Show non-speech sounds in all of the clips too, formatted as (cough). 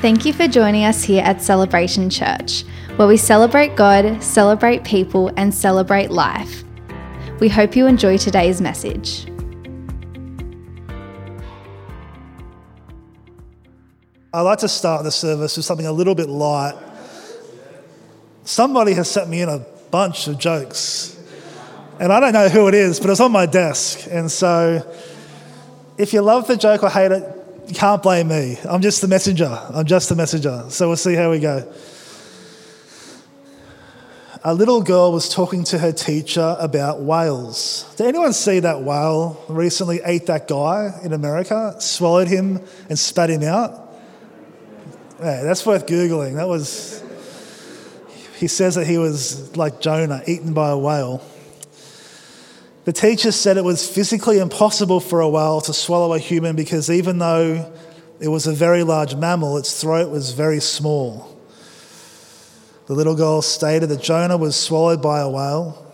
Thank you for joining us here at Celebration Church, where we celebrate God, celebrate people, and celebrate life. We hope you enjoy today's message. I like to start the service with something a little bit light. Somebody has sent me in a bunch of jokes, and I don't know who it is, but it's on my desk. And so, if you love the joke or hate it, can't blame me. I'm just the messenger. I'm just the messenger. So we'll see how we go. A little girl was talking to her teacher about whales. Did anyone see that whale recently ate that guy in America, swallowed him, and spat him out? Yeah, that's worth Googling. That was, he says that he was like Jonah, eaten by a whale. The teacher said it was physically impossible for a whale to swallow a human because even though it was a very large mammal, its throat was very small. The little girl stated that Jonah was swallowed by a whale.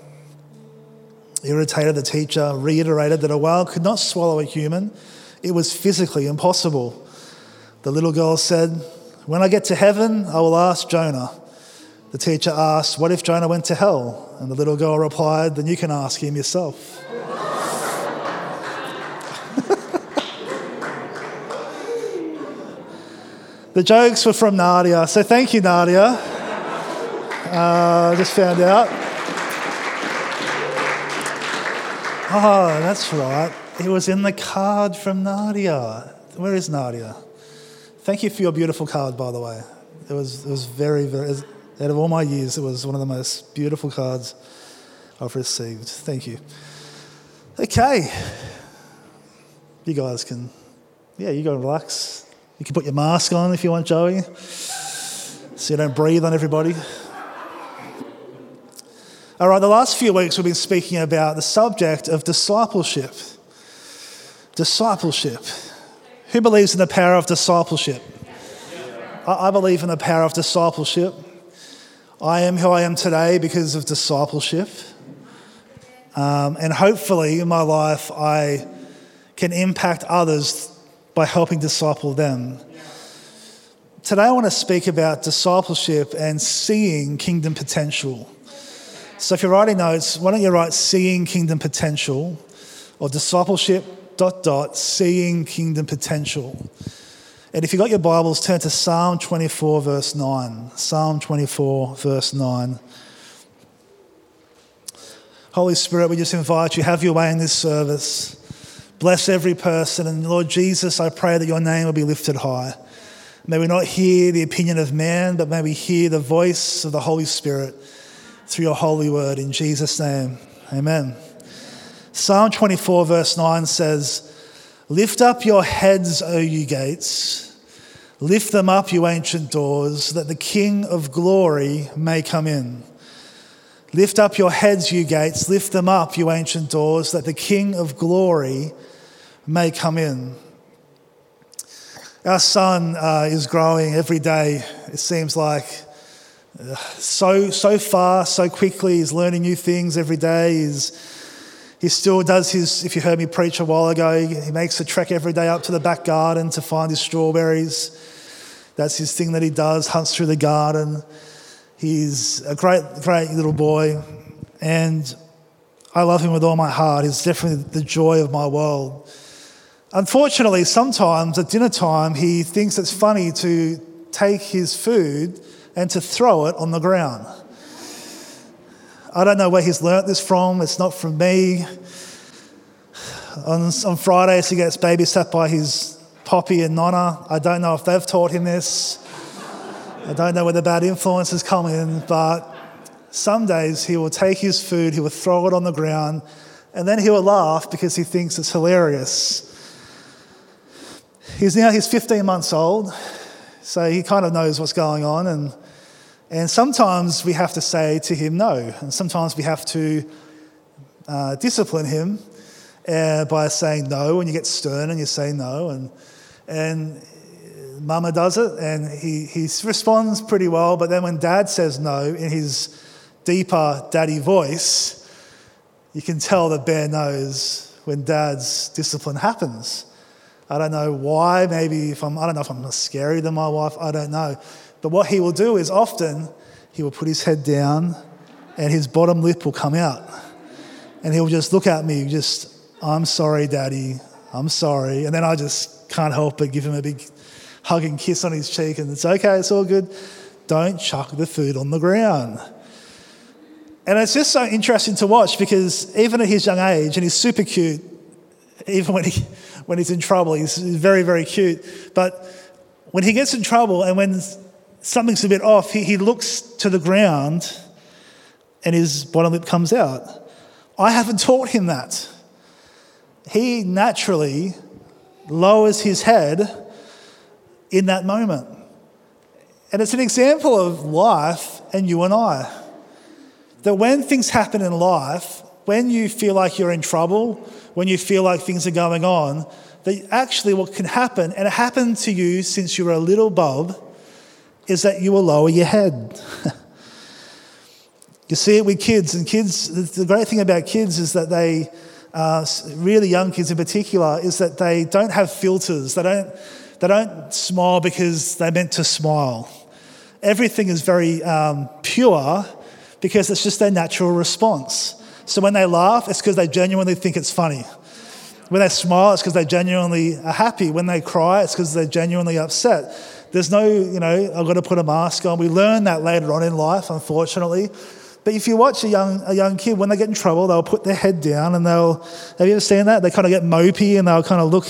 Irritated, the teacher reiterated that a whale could not swallow a human. It was physically impossible. The little girl said, When I get to heaven, I will ask Jonah. The teacher asked, What if Jonah went to hell? And the little girl replied, Then you can ask him yourself. (laughs) the jokes were from Nadia, so thank you, Nadia. Uh, I just found out. Oh, that's right. It was in the card from Nadia. Where is Nadia? Thank you for your beautiful card, by the way. It was, it was very, very, out of all my years, it was one of the most beautiful cards I've received. Thank you. Okay. You guys can, yeah, you go and relax. You can put your mask on if you want, Joey, so you don't breathe on everybody. All right, the last few weeks we've been speaking about the subject of discipleship. Discipleship. Who believes in the power of discipleship? I believe in the power of discipleship. I am who I am today because of discipleship. Um, and hopefully, in my life, I can impact others by helping disciple them. Today, I want to speak about discipleship and seeing kingdom potential. So, if you're writing notes, why don't you write seeing kingdom potential or discipleship dot dot seeing kingdom potential. And if you've got your Bibles, turn to Psalm 24, verse 9. Psalm 24, verse 9. Holy Spirit, we just invite you, have your way in this service. Bless every person. And Lord Jesus, I pray that your name will be lifted high. May we not hear the opinion of man, but may we hear the voice of the Holy Spirit through your holy word. In Jesus' name, amen. Psalm 24, verse 9 says, Lift up your heads, O you gates. Lift them up, you ancient doors, that the King of glory may come in. Lift up your heads, you gates. Lift them up, you ancient doors, that the King of glory may come in. Our son uh, is growing every day, it seems like. Uh, so, so fast, so quickly. He's learning new things every day. He's he still does his, if you heard me preach a while ago, he makes a trek every day up to the back garden to find his strawberries. That's his thing that he does, hunts through the garden. He's a great, great little boy. And I love him with all my heart. He's definitely the joy of my world. Unfortunately, sometimes at dinner time, he thinks it's funny to take his food and to throw it on the ground. I don't know where he's learnt this from. It's not from me. On, on Fridays, he gets babysat by his Poppy and Nonna. I don't know if they've taught him this. I don't know where the bad influences come in, but some days he will take his food, he will throw it on the ground, and then he will laugh because he thinks it's hilarious. He's now he's 15 months old, so he kind of knows what's going on, and and sometimes we have to say to him no, and sometimes we have to uh, discipline him uh, by saying no, and you get stern and you say no, and, and mama does it, and he, he responds pretty well, but then when dad says no in his deeper daddy voice, you can tell that Bear knows when dad's discipline happens. I don't know why. Maybe if I'm, I don't know if I'm scarier than my wife. I don't know. But what he will do is often he will put his head down and his bottom lip will come out. And he'll just look at me, just, I'm sorry, daddy. I'm sorry. And then I just can't help but give him a big hug and kiss on his cheek. And it's okay, it's all good. Don't chuck the food on the ground. And it's just so interesting to watch because even at his young age, and he's super cute, even when, he, when he's in trouble, he's very, very cute. But when he gets in trouble and when something's a bit off, he, he looks to the ground and his bottom lip comes out. I haven't taught him that. He naturally lowers his head in that moment. And it's an example of life and you and I. That when things happen in life, when you feel like you're in trouble, when you feel like things are going on, that actually what can happen, and it happened to you since you were a little bub, is that you will lower your head. (laughs) you see it with kids, and kids, the great thing about kids is that they, uh, really young kids in particular, is that they don't have filters. They don't, they don't smile because they're meant to smile. Everything is very um, pure because it's just their natural response. So when they laugh, it's because they genuinely think it's funny. When they smile, it's because they genuinely are happy. When they cry, it's because they're genuinely upset. There's no, you know, I've got to put a mask on. We learn that later on in life, unfortunately. But if you watch a young, a young kid, when they get in trouble, they'll put their head down and they'll, have you ever seen that? They kind of get mopey and they'll kind of look,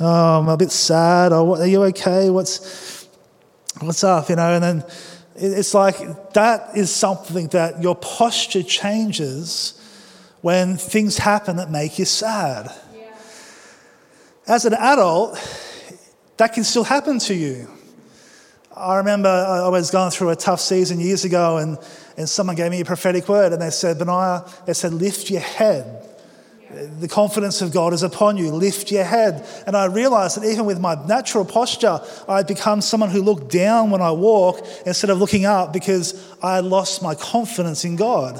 oh, I'm a bit sad, oh, or are you okay? What's, what's up, you know? And then it's like that is something that your posture changes when things happen that make you sad. Yeah. As an adult, that can still happen to you. I remember uh, I was going through a tough season years ago, and, and someone gave me a prophetic word, and they said, Benaiah, they said, lift your head. The confidence of God is upon you. Lift your head. And I realized that even with my natural posture, I'd become someone who looked down when I walk instead of looking up because I had lost my confidence in God.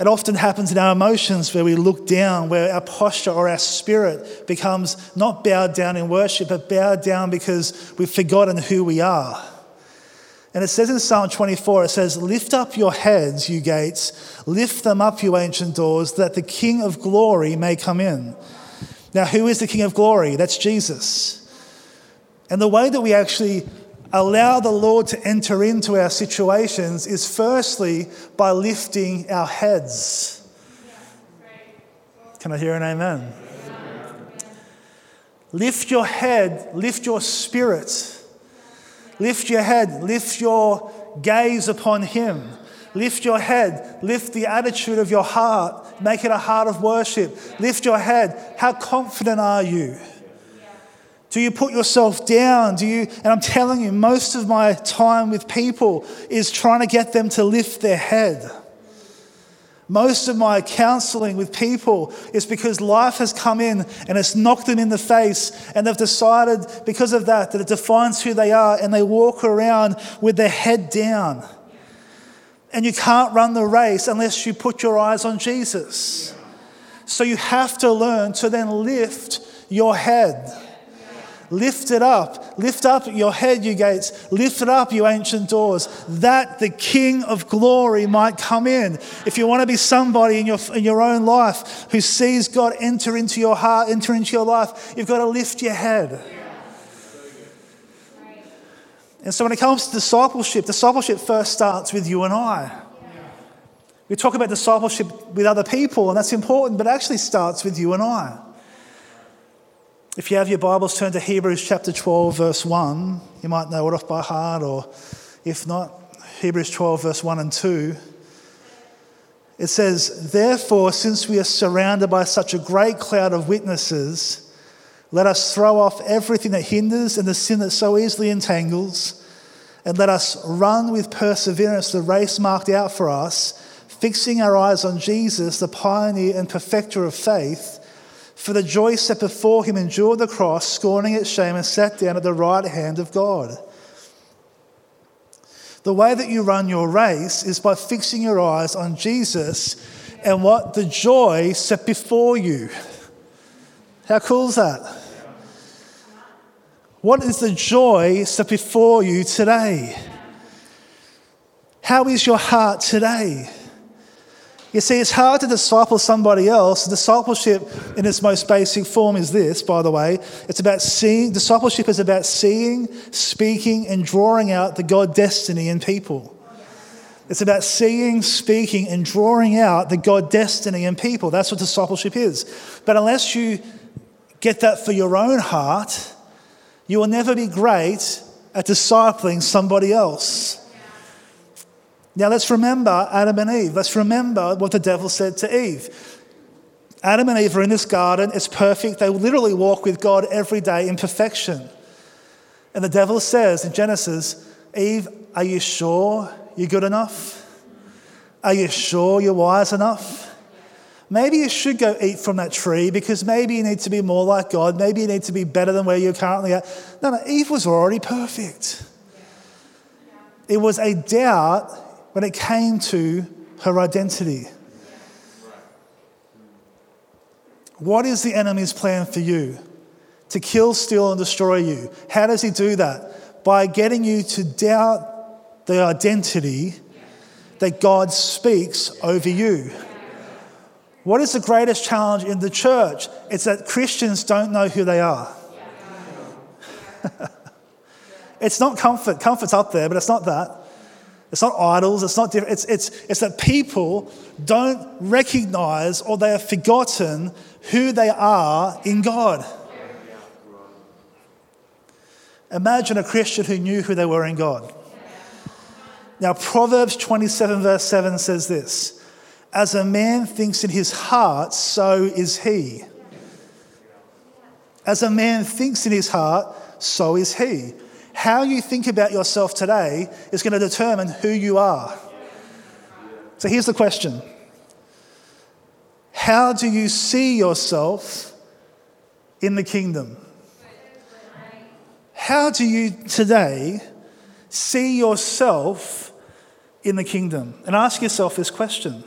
It often happens in our emotions where we look down, where our posture or our spirit becomes not bowed down in worship, but bowed down because we've forgotten who we are. And it says in Psalm 24, it says, Lift up your heads, you gates, lift them up, you ancient doors, that the King of glory may come in. Now, who is the King of glory? That's Jesus. And the way that we actually allow the Lord to enter into our situations is firstly by lifting our heads. Can I hear an amen? Lift your head, lift your spirit, lift your head, lift your gaze upon Him. Lift your head, lift the attitude of your heart, make it a heart of worship. Lift your head. How confident are you? Do you put yourself down? Do you, and I'm telling you, most of my time with people is trying to get them to lift their head. Most of my counseling with people is because life has come in and it's knocked them in the face, and they've decided because of that that it defines who they are, and they walk around with their head down. And you can't run the race unless you put your eyes on Jesus. So you have to learn to then lift your head. Lift it up. Lift up your head, you gates. Lift it up, you ancient doors, that the King of glory might come in. If you want to be somebody in your, in your own life who sees God enter into your heart, enter into your life, you've got to lift your head. And so when it comes to discipleship, discipleship first starts with you and I. We talk about discipleship with other people, and that's important, but it actually starts with you and I. If you have your Bibles, turn to Hebrews chapter 12, verse 1. You might know it off by heart, or if not, Hebrews 12, verse 1 and 2. It says, Therefore, since we are surrounded by such a great cloud of witnesses, let us throw off everything that hinders and the sin that so easily entangles, and let us run with perseverance the race marked out for us, fixing our eyes on Jesus, the pioneer and perfecter of faith for the joy set before him endured the cross, scorning its shame, and sat down at the right hand of God. The way that you run your race is by fixing your eyes on Jesus and what the joy set before you. How cool is that? What is the joy set before you today? How is your heart today? You see, it's hard to disciple somebody else. Discipleship, in its most basic form, is this, by the way. It's about seeing, discipleship is about seeing, speaking, and drawing out the God destiny in people. It's about seeing, speaking, and drawing out the God destiny in people. That's what discipleship is. But unless you get that for your own heart, you will never be great at discipling somebody else. Now let's remember Adam and Eve. Let's remember what the devil said to Eve. Adam and Eve are in this garden, it's perfect. They literally walk with God every day in perfection. And the devil says in Genesis, Eve, are you sure you're good enough? Are you sure you're wise enough? Maybe you should go eat from that tree because maybe you need to be more like God. Maybe you need to be better than where you're currently at. No, no, Eve was already perfect. It was a doubt when it came to her identity. What is the enemy's plan for you? To kill, steal, and destroy you. How does he do that? By getting you to doubt the identity that God speaks over you. What is the greatest challenge in the church? It's that Christians don't know who they are. (laughs) it's not comfort. Comfort's up there, but it's not that. It's not idols, it's not different. It's, it's, it's that people don't recognize or they have forgotten who they are in God. Imagine a Christian who knew who they were in God. Now, Proverbs 27, verse 7 says this As a man thinks in his heart, so is he. As a man thinks in his heart, so is he. How you think about yourself today is going to determine who you are. So here's the question How do you see yourself in the kingdom? How do you today see yourself in the kingdom? And ask yourself this question.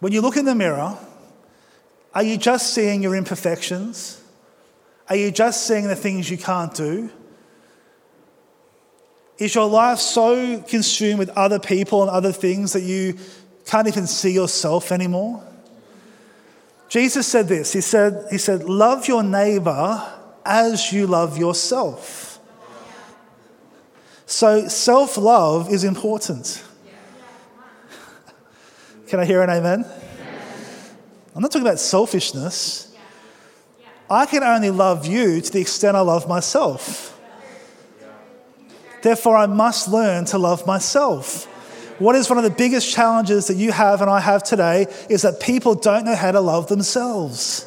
When you look in the mirror, are you just seeing your imperfections? Are you just seeing the things you can't do? Is your life so consumed with other people and other things that you can't even see yourself anymore? Jesus said this He said, he said Love your neighbor as you love yourself. So, self love is important. (laughs) Can I hear an amen? I'm not talking about selfishness. I can only love you to the extent I love myself. Therefore, I must learn to love myself. What is one of the biggest challenges that you have and I have today is that people don't know how to love themselves.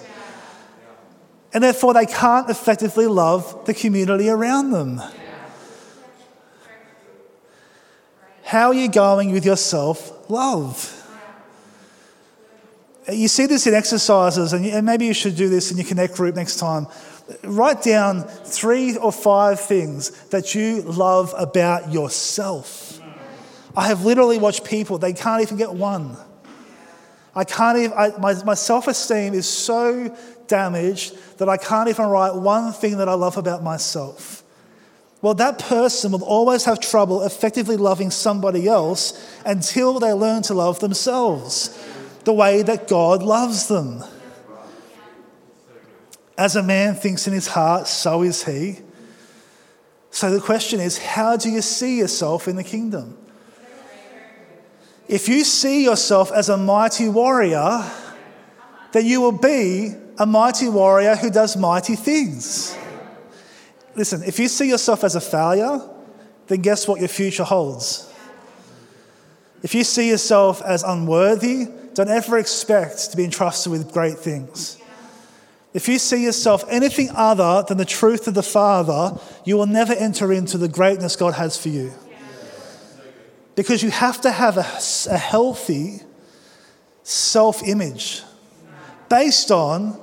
And therefore, they can't effectively love the community around them. How are you going with your self love? You see this in exercises, and maybe you should do this in your Connect group next time. Write down three or five things that you love about yourself. I have literally watched people, they can't even get one. I can't even, I, my, my self esteem is so damaged that I can't even write one thing that I love about myself. Well, that person will always have trouble effectively loving somebody else until they learn to love themselves the way that God loves them. As a man thinks in his heart, so is he. So the question is how do you see yourself in the kingdom? If you see yourself as a mighty warrior, then you will be a mighty warrior who does mighty things. Listen, if you see yourself as a failure, then guess what your future holds? If you see yourself as unworthy, don't ever expect to be entrusted with great things. If you see yourself anything other than the truth of the Father, you will never enter into the greatness God has for you. Because you have to have a, a healthy self image based on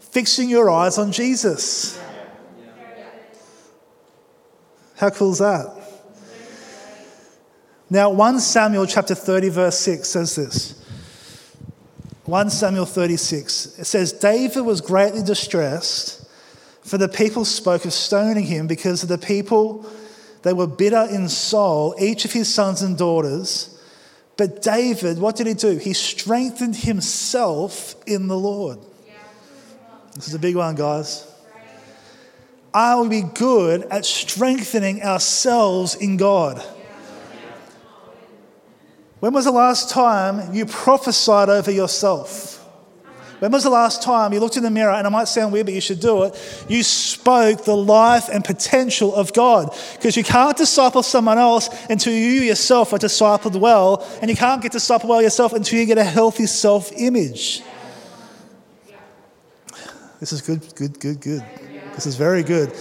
fixing your eyes on Jesus. How cool is that? Now, 1 Samuel chapter 30, verse 6 says this 1 Samuel 36. It says, David was greatly distressed, for the people spoke of stoning him because of the people, they were bitter in soul, each of his sons and daughters. But David, what did he do? He strengthened himself in the Lord. This is a big one, guys. Are we good at strengthening ourselves in God? When was the last time you prophesied over yourself? When was the last time you looked in the mirror, and it might sound weird, but you should do it? You spoke the life and potential of God. Because you can't disciple someone else until you yourself are discipled well, and you can't get discipled well yourself until you get a healthy self image. This is good, good, good, good. This is very good.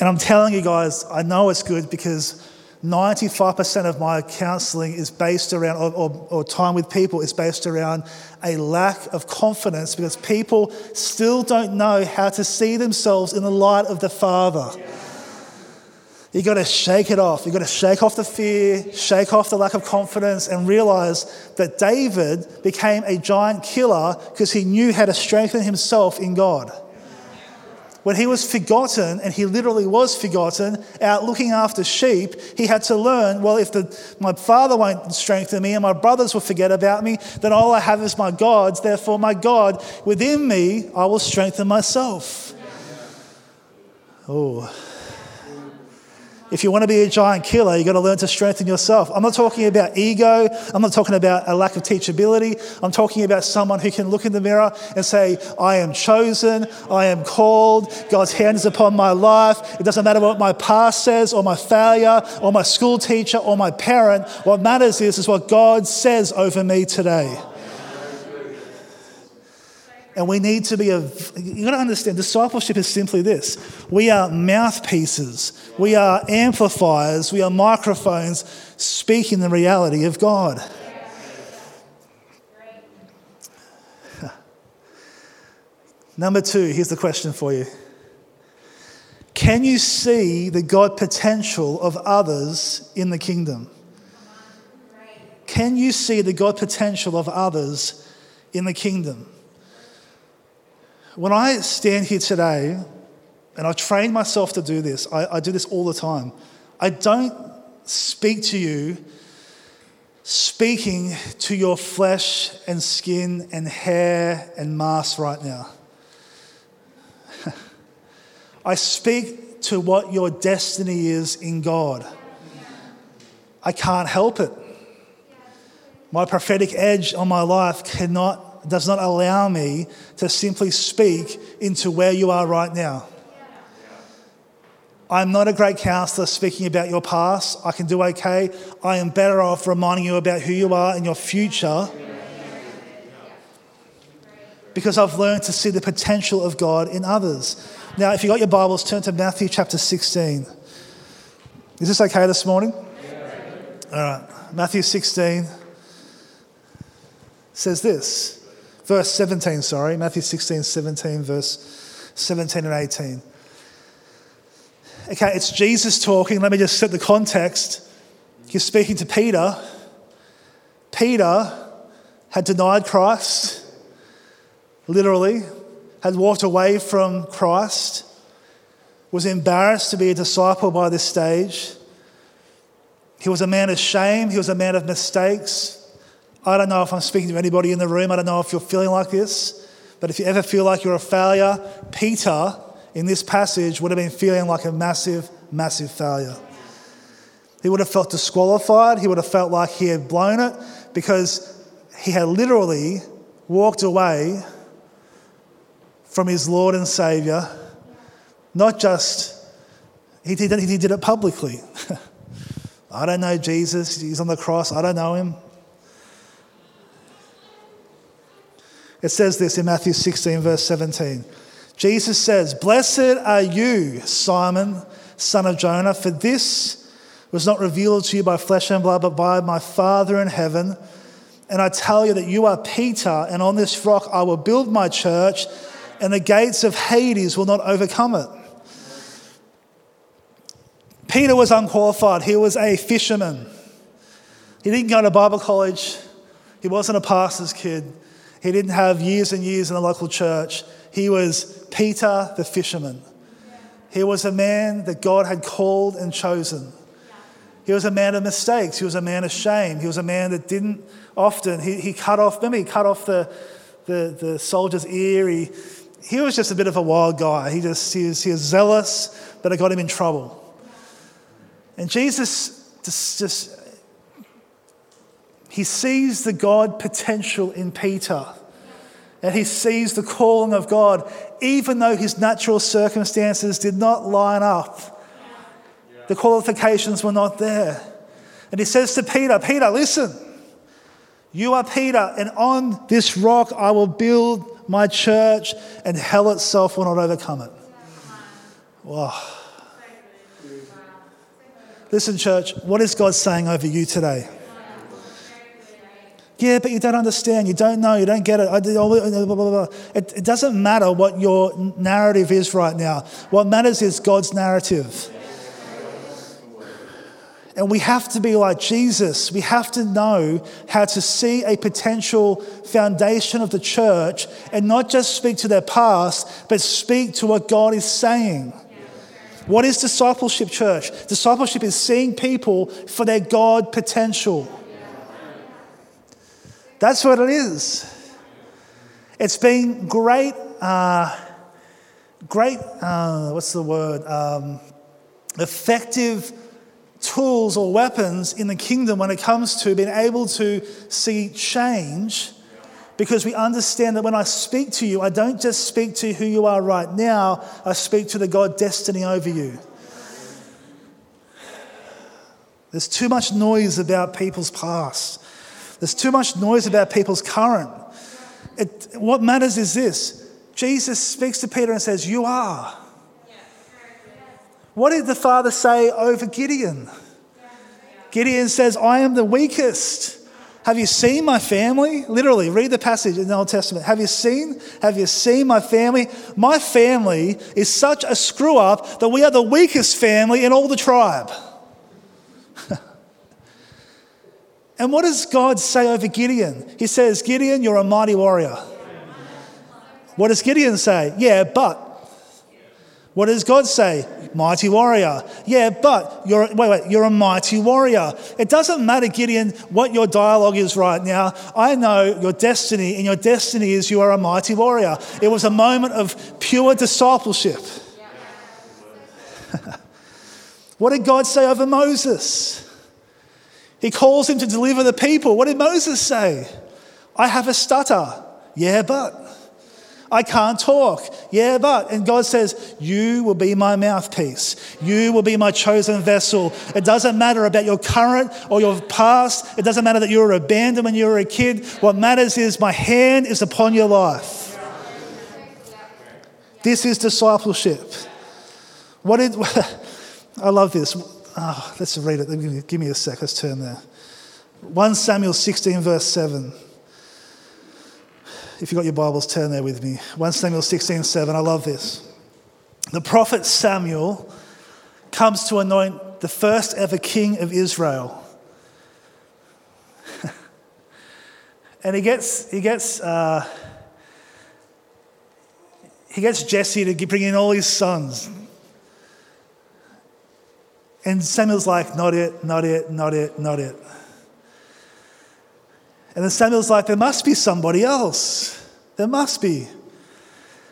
And I'm telling you guys, I know it's good because 95% of my counseling is based around, or, or, or, time with people is based around a lack of confidence because people still don't know how to see themselves in the light of the Father. You've got to shake it off. You've got to shake off the fear, shake off the lack of confidence, and realize that David became a giant killer because he knew how to strengthen himself in God when he was forgotten, and he literally was forgotten, out looking after sheep, he had to learn well, if the, my father won't strengthen me and my brothers will forget about me, then all I have is my gods. Therefore, my God within me, I will strengthen myself. Oh. If you want to be a giant killer, you've got to learn to strengthen yourself. I'm not talking about ego. I'm not talking about a lack of teachability. I'm talking about someone who can look in the mirror and say, I am chosen. I am called. God's hand is upon my life. It doesn't matter what my past says or my failure or my school teacher or my parent. What matters is, is what God says over me today. And we need to be a, you got to understand, discipleship is simply this we are mouthpieces, we are amplifiers, we are microphones speaking the reality of God. (laughs) Number two, here's the question for you Can you see the God potential of others in the kingdom? Can you see the God potential of others in the kingdom? When I stand here today, and I train myself to do this, I, I do this all the time. I don't speak to you speaking to your flesh and skin and hair and mass right now. (laughs) I speak to what your destiny is in God. I can't help it. My prophetic edge on my life cannot does not allow me to simply speak into where you are right now. I'm not a great counselor speaking about your past. I can do okay. I am better off reminding you about who you are and your future because I've learned to see the potential of God in others. Now, if you've got your Bibles, turn to Matthew chapter 16. Is this okay this morning? All right. Matthew 16 says this verse 17, sorry, Matthew 16, 17, verse 17 and 18. Okay, it's Jesus talking. Let me just set the context. He's speaking to Peter. Peter had denied Christ, literally, had walked away from Christ, was embarrassed to be a disciple by this stage. He was a man of shame, he was a man of mistakes. I don't know if I'm speaking to anybody in the room. I don't know if you're feeling like this. But if you ever feel like you're a failure, Peter in this passage would have been feeling like a massive, massive failure. He would have felt disqualified. He would have felt like he had blown it because he had literally walked away from his Lord and Savior, not just, he did, he did it publicly. (laughs) I don't know Jesus, he's on the cross, I don't know him. It says this in Matthew 16, verse 17. Jesus says, Blessed are you, Simon, son of Jonah, for this was not revealed to you by flesh and blood, but by my Father in heaven. And I tell you that you are Peter, and on this rock I will build my church, and the gates of Hades will not overcome it. Peter was unqualified, he was a fisherman. He didn't go to Bible college, he wasn't a pastor's kid. He didn't have years and years in the local church. He was Peter the fisherman. He was a man that God had called and chosen. He was a man of mistakes. He was a man of shame. He was a man that didn't often, he, he cut off, remember, he cut off the, the, the soldier's ear. He, he was just a bit of a wild guy. He, just, he, was, he was zealous, but it got him in trouble. And Jesus just, just he sees the God potential in Peter. And he sees the calling of God, even though his natural circumstances did not line up. The qualifications were not there. And he says to Peter, Peter, listen, you are Peter, and on this rock I will build my church, and hell itself will not overcome it. Wow. Listen, church, what is God saying over you today? Yeah, but you don't understand. You don't know. You don't get it. It, doesn't matter what your narrative is right now. What matters is God's narrative. And we have to be like Jesus. We have to know how to see a potential foundation of the church and not just speak to their past, but speak to what God is saying. What is discipleship, church? Discipleship is seeing people for their God potential. That's what it is. It's been great, uh, great, uh, what's the word? Um, effective tools or weapons in the kingdom when it comes to being able to see change because we understand that when I speak to you, I don't just speak to who you are right now, I speak to the God destiny over you. There's too much noise about people's past. There's too much noise about people's current. It, what matters is this Jesus speaks to Peter and says, You are. What did the father say over Gideon? Gideon says, I am the weakest. Have you seen my family? Literally, read the passage in the Old Testament. Have you seen? Have you seen my family? My family is such a screw up that we are the weakest family in all the tribe. And what does God say over Gideon? He says, Gideon, you're a mighty warrior. What does Gideon say? Yeah, but. What does God say? Mighty warrior. Yeah, but you're wait, wait, you're a mighty warrior. It doesn't matter, Gideon, what your dialogue is right now. I know your destiny, and your destiny is you are a mighty warrior. It was a moment of pure discipleship. (laughs) what did God say over Moses? He calls him to deliver the people. What did Moses say? I have a stutter. Yeah, but. I can't talk. Yeah, but. And God says, You will be my mouthpiece. You will be my chosen vessel. It doesn't matter about your current or your past. It doesn't matter that you were abandoned when you were a kid. What matters is my hand is upon your life. This is discipleship. What did. (laughs) I love this. Oh, let's read it. Give me a sec. Let's turn there. 1 Samuel 16, verse 7 if you've got your Bibles, turn there with me. 1 Samuel 16 7. I love this. The prophet Samuel comes to anoint the first ever king of Israel. (laughs) and he gets, he gets, uh, he gets Jesse to bring in all his sons. And Samuel's like, not it, not it, not it, not it. And then Samuel's like, there must be somebody else. There must be.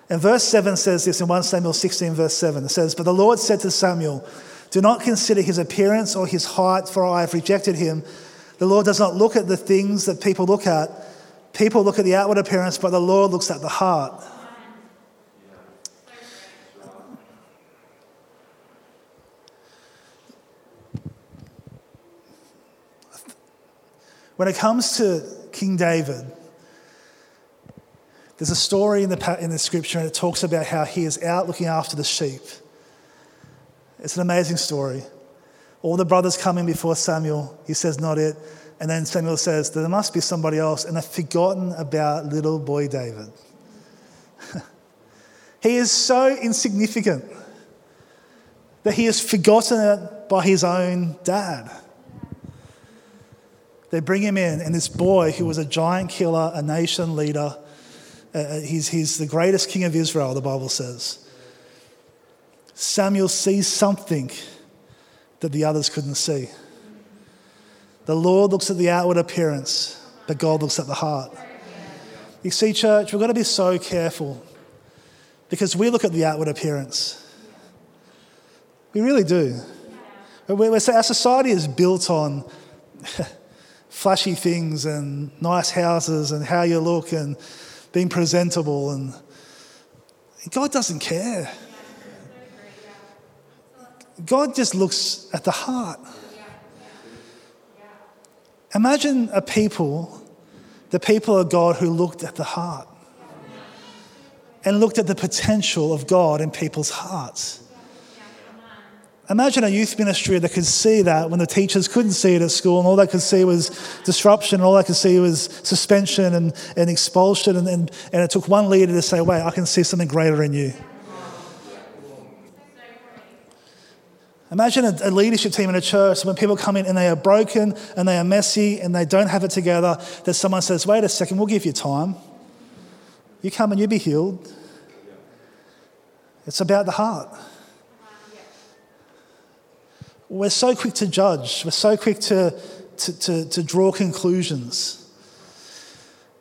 And verse 7 says this in 1 Samuel 16, verse 7. It says, But the Lord said to Samuel, Do not consider his appearance or his height, for I have rejected him. The Lord does not look at the things that people look at. People look at the outward appearance, but the Lord looks at the heart. When it comes to King David, there's a story in the, in the scripture and it talks about how he is out looking after the sheep. It's an amazing story. All the brothers come in before Samuel. He says, Not it. And then Samuel says, There must be somebody else. And they've forgotten about little boy David. (laughs) he is so insignificant that he is forgotten by his own dad. They bring him in, and this boy who was a giant killer, a nation leader, Uh, he's, he's the greatest king of Israel, the Bible says. Samuel sees something that the others couldn't see. The Lord looks at the outward appearance, but God looks at the heart. You see, church, we've got to be so careful because we look at the outward appearance. We really do. Our society is built on (laughs) flashy things and nice houses and how you look and being presentable. And God doesn't care. God just looks at the heart. Imagine a people, the people of God who looked at the heart and looked at the potential of God in people's hearts. Imagine a youth ministry that could see that when the teachers couldn't see it at school and all they could see was disruption, and all they could see was suspension and, and expulsion. And, and, and it took one leader to say, Wait, I can see something greater in you. Imagine a, a, leadership team in a church when people come in and they are broken and they are messy and they don't have it together, that someone says, Wait a second, we'll give you time. You come and you'll be healed. It's about the heart. We're so quick to judge, we're so quick to, to, to, to draw conclusions.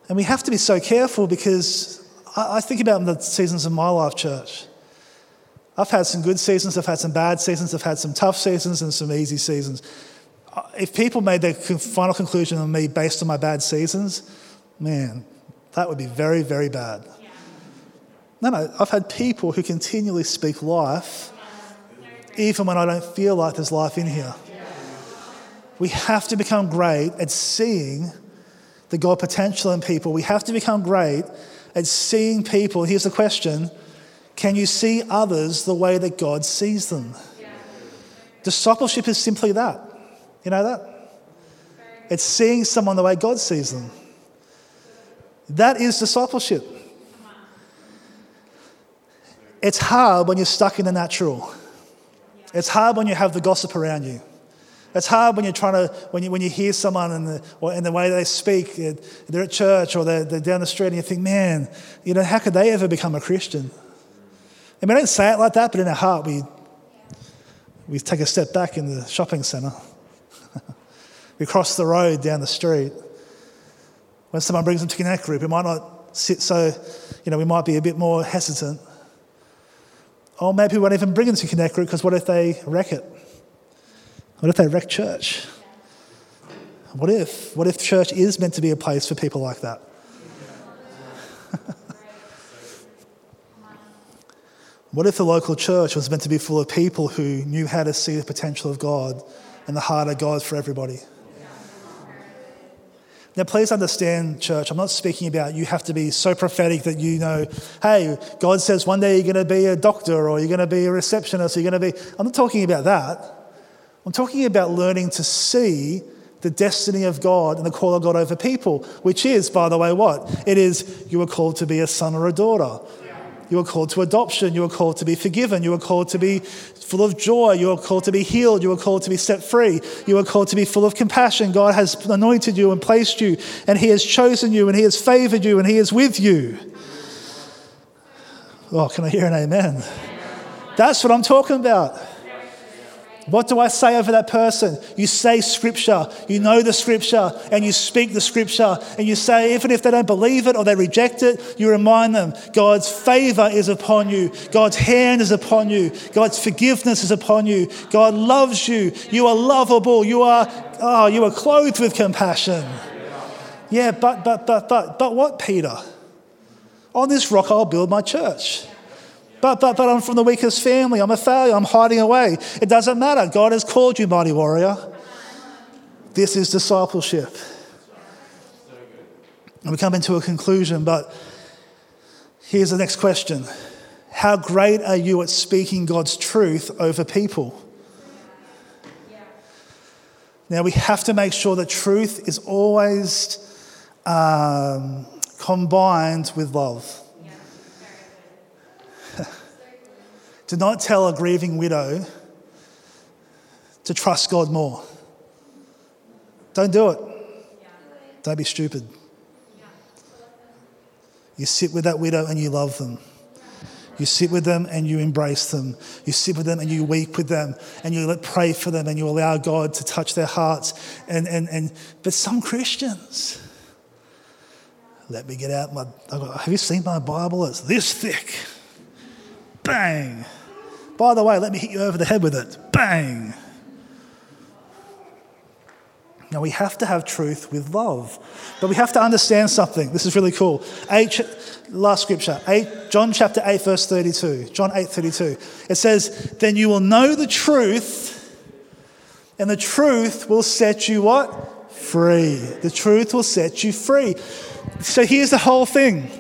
And we have to be so careful because I, I think about the seasons of my life, church. I've had some good seasons, I've had some bad seasons, I've had some tough seasons and some easy seasons. If people made their final conclusion on me based on my bad seasons, man, that would be very, very bad. No, no, I've had people who continually speak life even when I don't feel like there's life in here. We have to become great at seeing the God potential in people. We have to become great at seeing people. Here's the question can you see others the way that God sees them? Discipleship is simply that. You know that? It's seeing someone the way God sees them. That is discipleship. It's hard when you're stuck in the natural. It's hard when you have the gossip around you. It's hard when you're trying to, when you, when you hear someone and the, or in the way they speak, they're at church or they're, they're down the street and you think, man, you know, how could they ever become a Christian? And we don't say it like that, but in our heart, we, we take a step back in the shopping centre. (laughs) we cross the road down the street. When someone brings them to Connect Group, we might not sit so, you know, we might be a bit more hesitant. Or maybe we won't even bring them to Connect Group because what if they wreck it? What if they wreck church? What if? What if church is meant to be a place for people like that? (laughs) What if the local church was meant to be full of people who knew how to see the potential of God and the heart of God for everybody? Now, please understand, church, I'm not speaking about you have to be so prophetic that you know, hey, God says one day you're going to be a doctor or you're going to be a receptionist or you're going to be. I'm not talking about that. I'm talking about learning to see the destiny of God and the call of God over people, which is, by the way, what? It is you are called to be a son or a daughter. You are called to adoption. You are called to be forgiven. You are called to be full of joy. You are called to be healed. You are called to be set free. You are called to be full of compassion. God has anointed you and placed you, and He has chosen you, and He has favored you, and He is with you. Oh, can I hear an amen? That's what I'm talking about. What do I say over that person? You say scripture, you know the scripture, and you speak the scripture, and you say, even if they don't believe it or they reject it, you remind them God's favor is upon you, God's hand is upon you, God's forgiveness is upon you, God loves you, you are lovable, you are, oh, you are clothed with compassion. Yeah, but, but, but, but, but what, Peter? On this rock I'll build my church. But, but, but I'm from the weakest family. I'm a failure. I'm hiding away. It doesn't matter. God has called you, mighty warrior. This is discipleship. And we come into a conclusion, but here's the next question How great are you at speaking God's truth over people? Now, we have to make sure that truth is always um, combined with love. Do not tell a grieving widow to trust God more. Don't do it. Don't be stupid. You sit with that widow and you love them. You sit with them and you embrace them. You sit with them and you weep with them and you pray for them and you allow God to touch their hearts. And, and, and, but some Christians, let me get out my. Have you seen my Bible? It's this thick. Bang. By the way, let me hit you over the head with it. Bang. Now, we have to have truth with love, but we have to understand something. This is really cool. Eight, last scripture, eight, John chapter 8, verse 32. John 8, 32. It says, Then you will know the truth, and the truth will set you what? Free. The truth will set you free. So here's the whole thing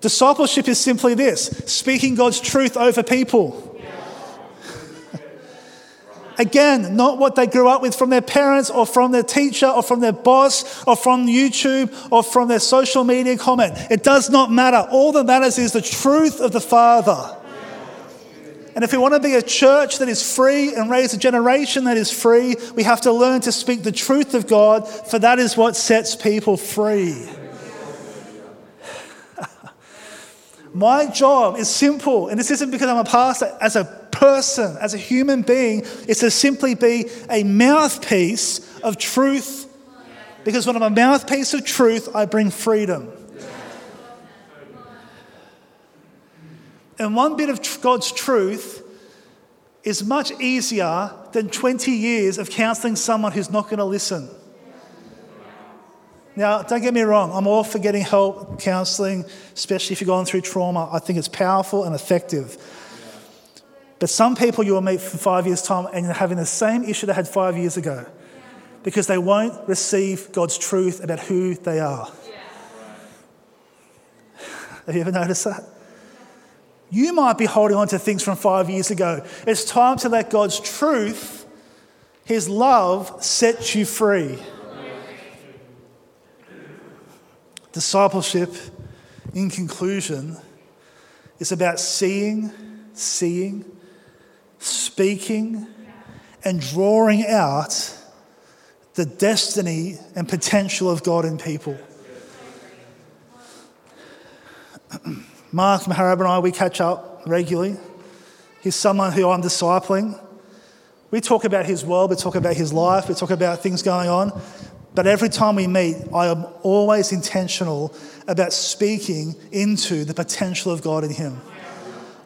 discipleship is simply this speaking God's truth over people. Again, not what they grew up with from their parents or from their teacher or from their boss or from YouTube or from their social media comment. It does not matter. All that matters is the truth of the Father. And if we want to be a church that is free and raise a generation that is free, we have to learn to speak the truth of God, for that is what sets people free. My job is simple, and this isn't because I'm a pastor, as a person, as a human being, is to simply be a mouthpiece of truth. Because when I'm a mouthpiece of truth, I bring freedom. And one bit of God's truth is much easier than 20 years of counseling someone who's not going to listen. Now, don't get me wrong, I'm all for getting help, counselling, especially if you're going through trauma. I think it's powerful and effective. But some people you will meet for five years' time and you're having the same issue they had five years ago because they won't receive God's truth about who they are. Have you ever noticed that? You might be holding on to things from five years ago. It's time to let God's truth, His love, set you free. Discipleship, in conclusion, is about seeing, seeing, speaking, and drawing out the destiny and potential of God in people. (clears throat) Mark Maharab and I, we catch up regularly. He's someone who I'm discipling. We talk about his world, we talk about his life, we talk about things going on. But every time we meet, I am always intentional about speaking into the potential of God in Him.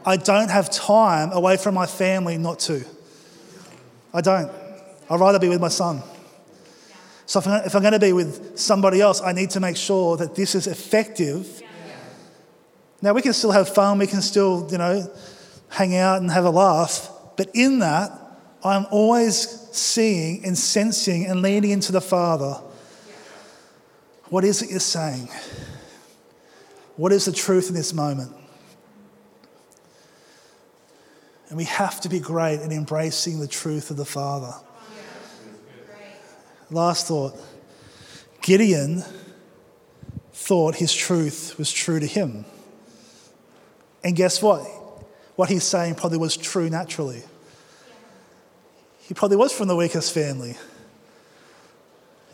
I don't have time away from my family not to. I don't. I'd rather be with my son. So if I'm going to be with somebody else, I need to make sure that this is effective. Now, we can still have fun, we can still, you know, hang out and have a laugh, but in that, I'm always seeing and sensing and leaning into the Father. What is it you're saying? What is the truth in this moment? And we have to be great in embracing the truth of the Father. Last thought Gideon thought his truth was true to him. And guess what? What he's saying probably was true naturally. He probably was from the weakest family.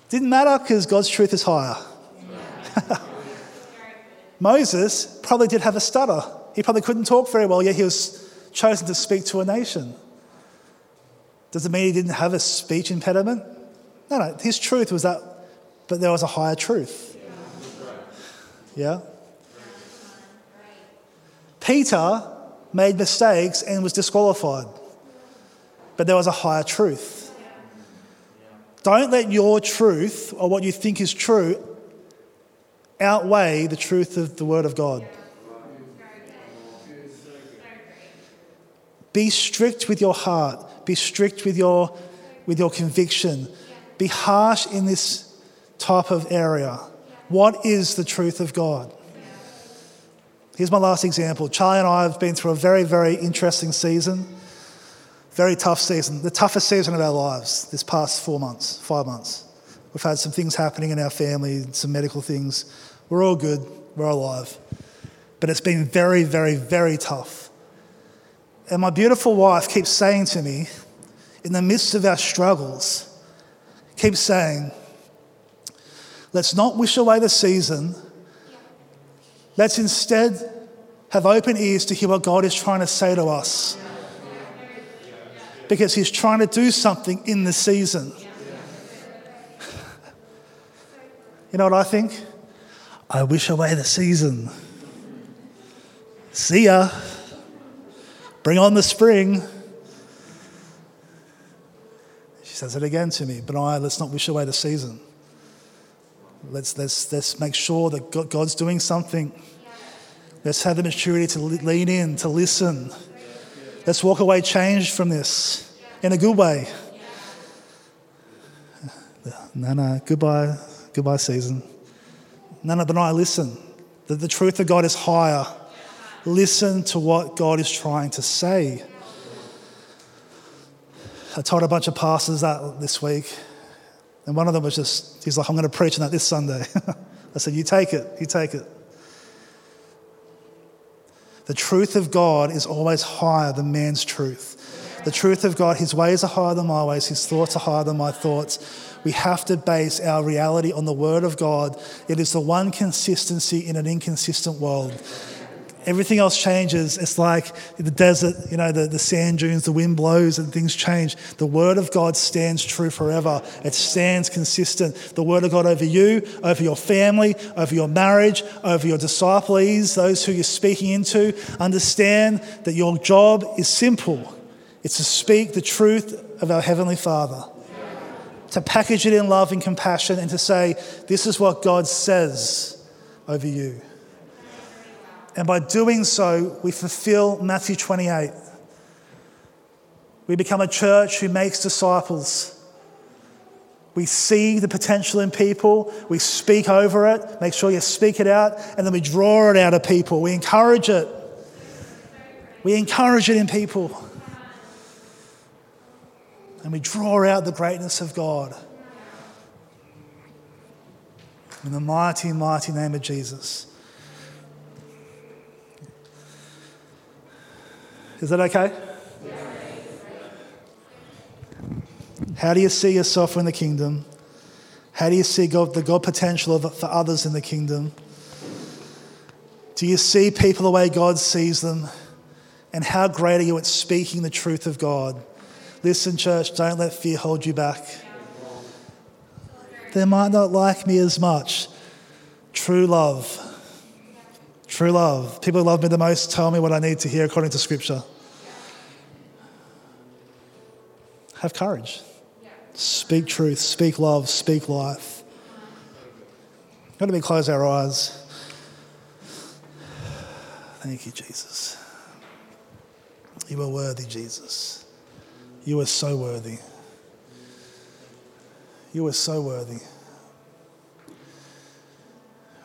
Didn't matter because God's truth is higher. (laughs) Moses probably did have a stutter. He probably couldn't talk very well, yet he was chosen to speak to a nation. Does it mean he didn't have a speech impediment? No, no. His truth was that, but there was a higher truth. Yeah? Peter made mistakes and was disqualified but there was a higher truth. Don't let your truth or what you think is true outweigh the truth of the Word of God. Be strict with your heart. Be strict with your, with your conviction. Be harsh in this type of area. What is the truth of God? Here's my last example. Charlie and I have been through a very, very interesting season. Very tough season, the toughest season of our lives this past four months, five months. We've had some things happening in our family, some medical things. We're all good, we're alive. But it's been very, very, very tough. And my beautiful wife keeps saying to me, in the midst of our struggles, keeps saying, let's not wish away the season. Let's instead have open ears to hear what God is trying to say to us. Because He's trying to do something in the season. You know what I think? I wish away the season. See ya. Bring on the spring. She says it again to me, but I let's not wish away the season. Let's, let's, let's make sure that God's doing something. Let's have the maturity to lean in, to listen. Let's walk away changed from this in a good way. No, no, goodbye, goodbye season. No, no, but night, listen. The, the truth of God is higher. Listen to what God is trying to say. I told a bunch of pastors that this week, and one of them was just, he's like, I'm going to preach on that this Sunday. (laughs) I said, You take it, you take it. The truth of God is always higher than man's truth. The truth of God, his ways are higher than my ways, his thoughts are higher than my thoughts. We have to base our reality on the word of God. It is the one consistency in an inconsistent world. Everything else changes. It's like the desert, you know, the, the sand dunes, the wind blows and things change. The word of God stands true forever. It stands consistent. The word of God over you, over your family, over your marriage, over your disciples, those who you're speaking into, understand that your job is simple. It's to speak the truth of our Heavenly Father, to package it in love and compassion, and to say, This is what God says over you. And by doing so, we fulfill Matthew 28. We become a church who makes disciples. We see the potential in people, we speak over it, make sure you speak it out, and then we draw it out of people. We encourage it. We encourage it in people. And we draw out the greatness of God. In the mighty, mighty name of Jesus. Is that okay? How do you see yourself in the kingdom? How do you see God, the God potential of, for others in the kingdom? Do you see people the way God sees them? And how great are you at speaking the truth of God? Listen, church, don't let fear hold you back. They might not like me as much. True love. True love. People who love me the most tell me what I need to hear according to Scripture. Have courage. Speak truth, speak love, speak life. Let me close our eyes. Thank you, Jesus. You are worthy, Jesus. You are so worthy. You are so worthy.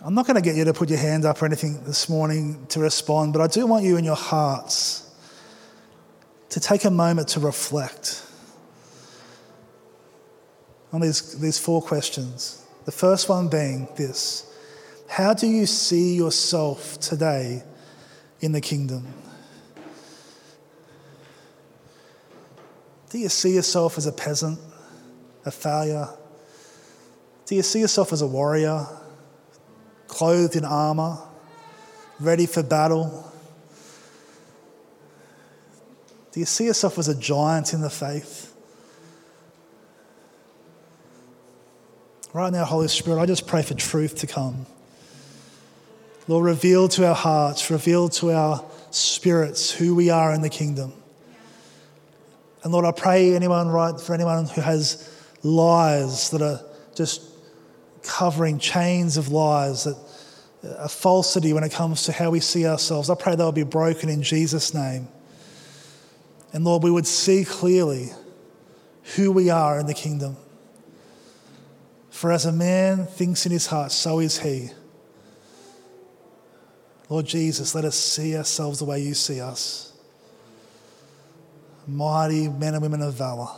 I'm not going to get you to put your hand up or anything this morning to respond, but I do want you in your hearts to take a moment to reflect on these, these four questions. The first one being this How do you see yourself today in the kingdom? Do you see yourself as a peasant, a failure? Do you see yourself as a warrior, clothed in armor, ready for battle? Do you see yourself as a giant in the faith? Right now, Holy Spirit, I just pray for truth to come. Lord, reveal to our hearts, reveal to our spirits who we are in the kingdom. And Lord, I pray anyone right for anyone who has lies that are just covering chains of lies that uh, a falsity when it comes to how we see ourselves. I pray they'll be broken in Jesus' name. And Lord, we would see clearly who we are in the kingdom. For as a man thinks in his heart, so is he. Lord Jesus, let us see ourselves the way you see us. Mighty men and women of valor.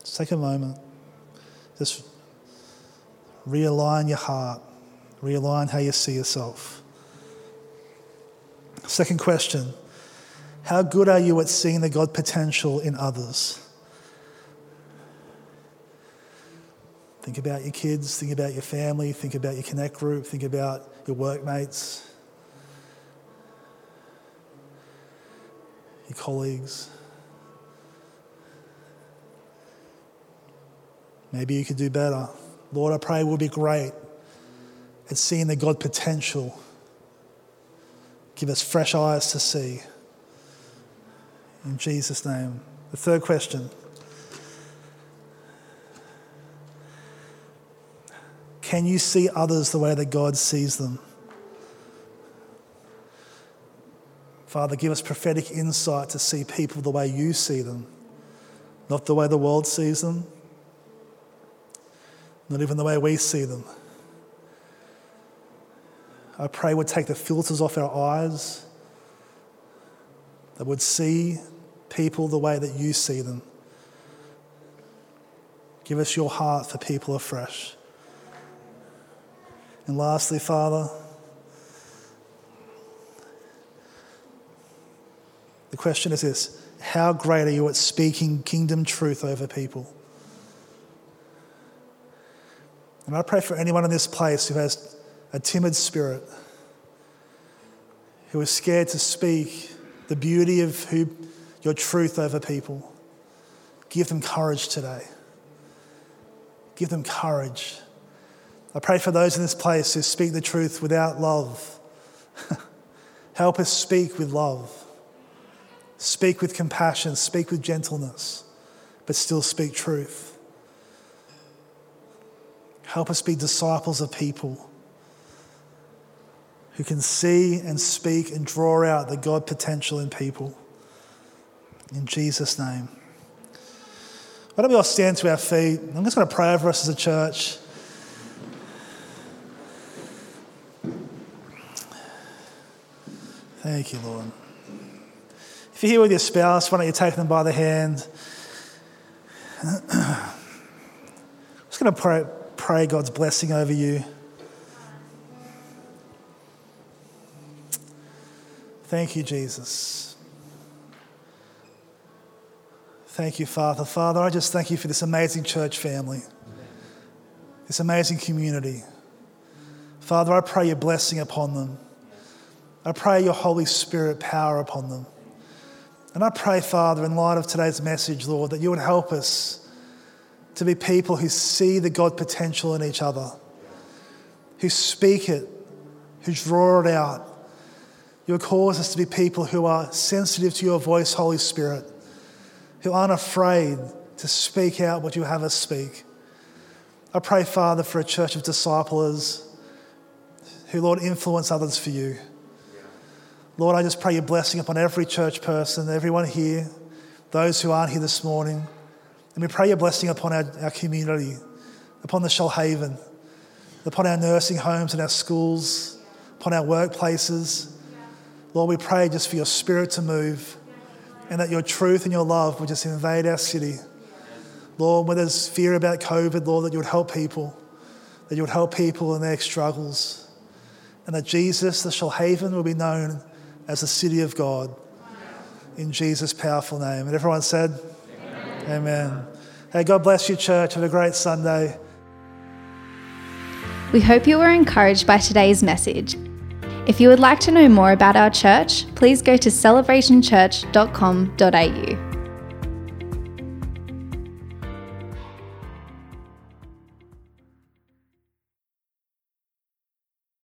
Just take a moment. Just realign your heart, realign how you see yourself. Second question How good are you at seeing the God potential in others? Think about your kids, think about your family, think about your connect group, think about your workmates, your colleagues. Maybe you could do better. Lord, I pray we'll be great at seeing the God potential. Give us fresh eyes to see. In Jesus' name. The third question Can you see others the way that God sees them? Father, give us prophetic insight to see people the way you see them, not the way the world sees them, not even the way we see them. I pray we'd take the filters off our eyes, that would see people the way that you see them. Give us your heart for people afresh. And lastly, Father, the question is this How great are you at speaking kingdom truth over people? And I pray for anyone in this place who has a timid spirit, who is scared to speak the beauty of who, your truth over people. Give them courage today. Give them courage. I pray for those in this place who speak the truth without love. (laughs) Help us speak with love. Speak with compassion, speak with gentleness, but still speak truth. Help us be disciples of people who can see and speak and draw out the God potential in people. In Jesus' name. Why don't we all stand to our feet? I'm just going to pray over us as a church. Thank you, Lord. If you're here with your spouse, why don't you take them by the hand? (clears throat) I'm just going to pray, pray God's blessing over you. Thank you, Jesus. Thank you, Father. Father, I just thank you for this amazing church family, this amazing community. Father, I pray your blessing upon them. I pray your Holy Spirit power upon them. And I pray, Father, in light of today's message, Lord, that you would help us to be people who see the God potential in each other, who speak it, who draw it out, you would cause us to be people who are sensitive to your voice, Holy Spirit, who aren't afraid to speak out what you have us speak. I pray, Father, for a church of disciplers who, Lord, influence others for you. Lord, I just pray your blessing upon every church person, everyone here, those who aren't here this morning. And we pray your blessing upon our, our community, upon the Shoalhaven, upon our nursing homes and our schools, upon our workplaces. Lord, we pray just for your spirit to move and that your truth and your love would just invade our city. Lord, when there's fear about COVID, Lord, that you would help people, that you would help people in their struggles, and that Jesus, the Shoalhaven, will be known as the city of God. In Jesus' powerful name. And everyone said, Amen. Amen. Hey, God bless you, church. Have a great Sunday. We hope you were encouraged by today's message. If you would like to know more about our church, please go to celebrationchurch.com.au.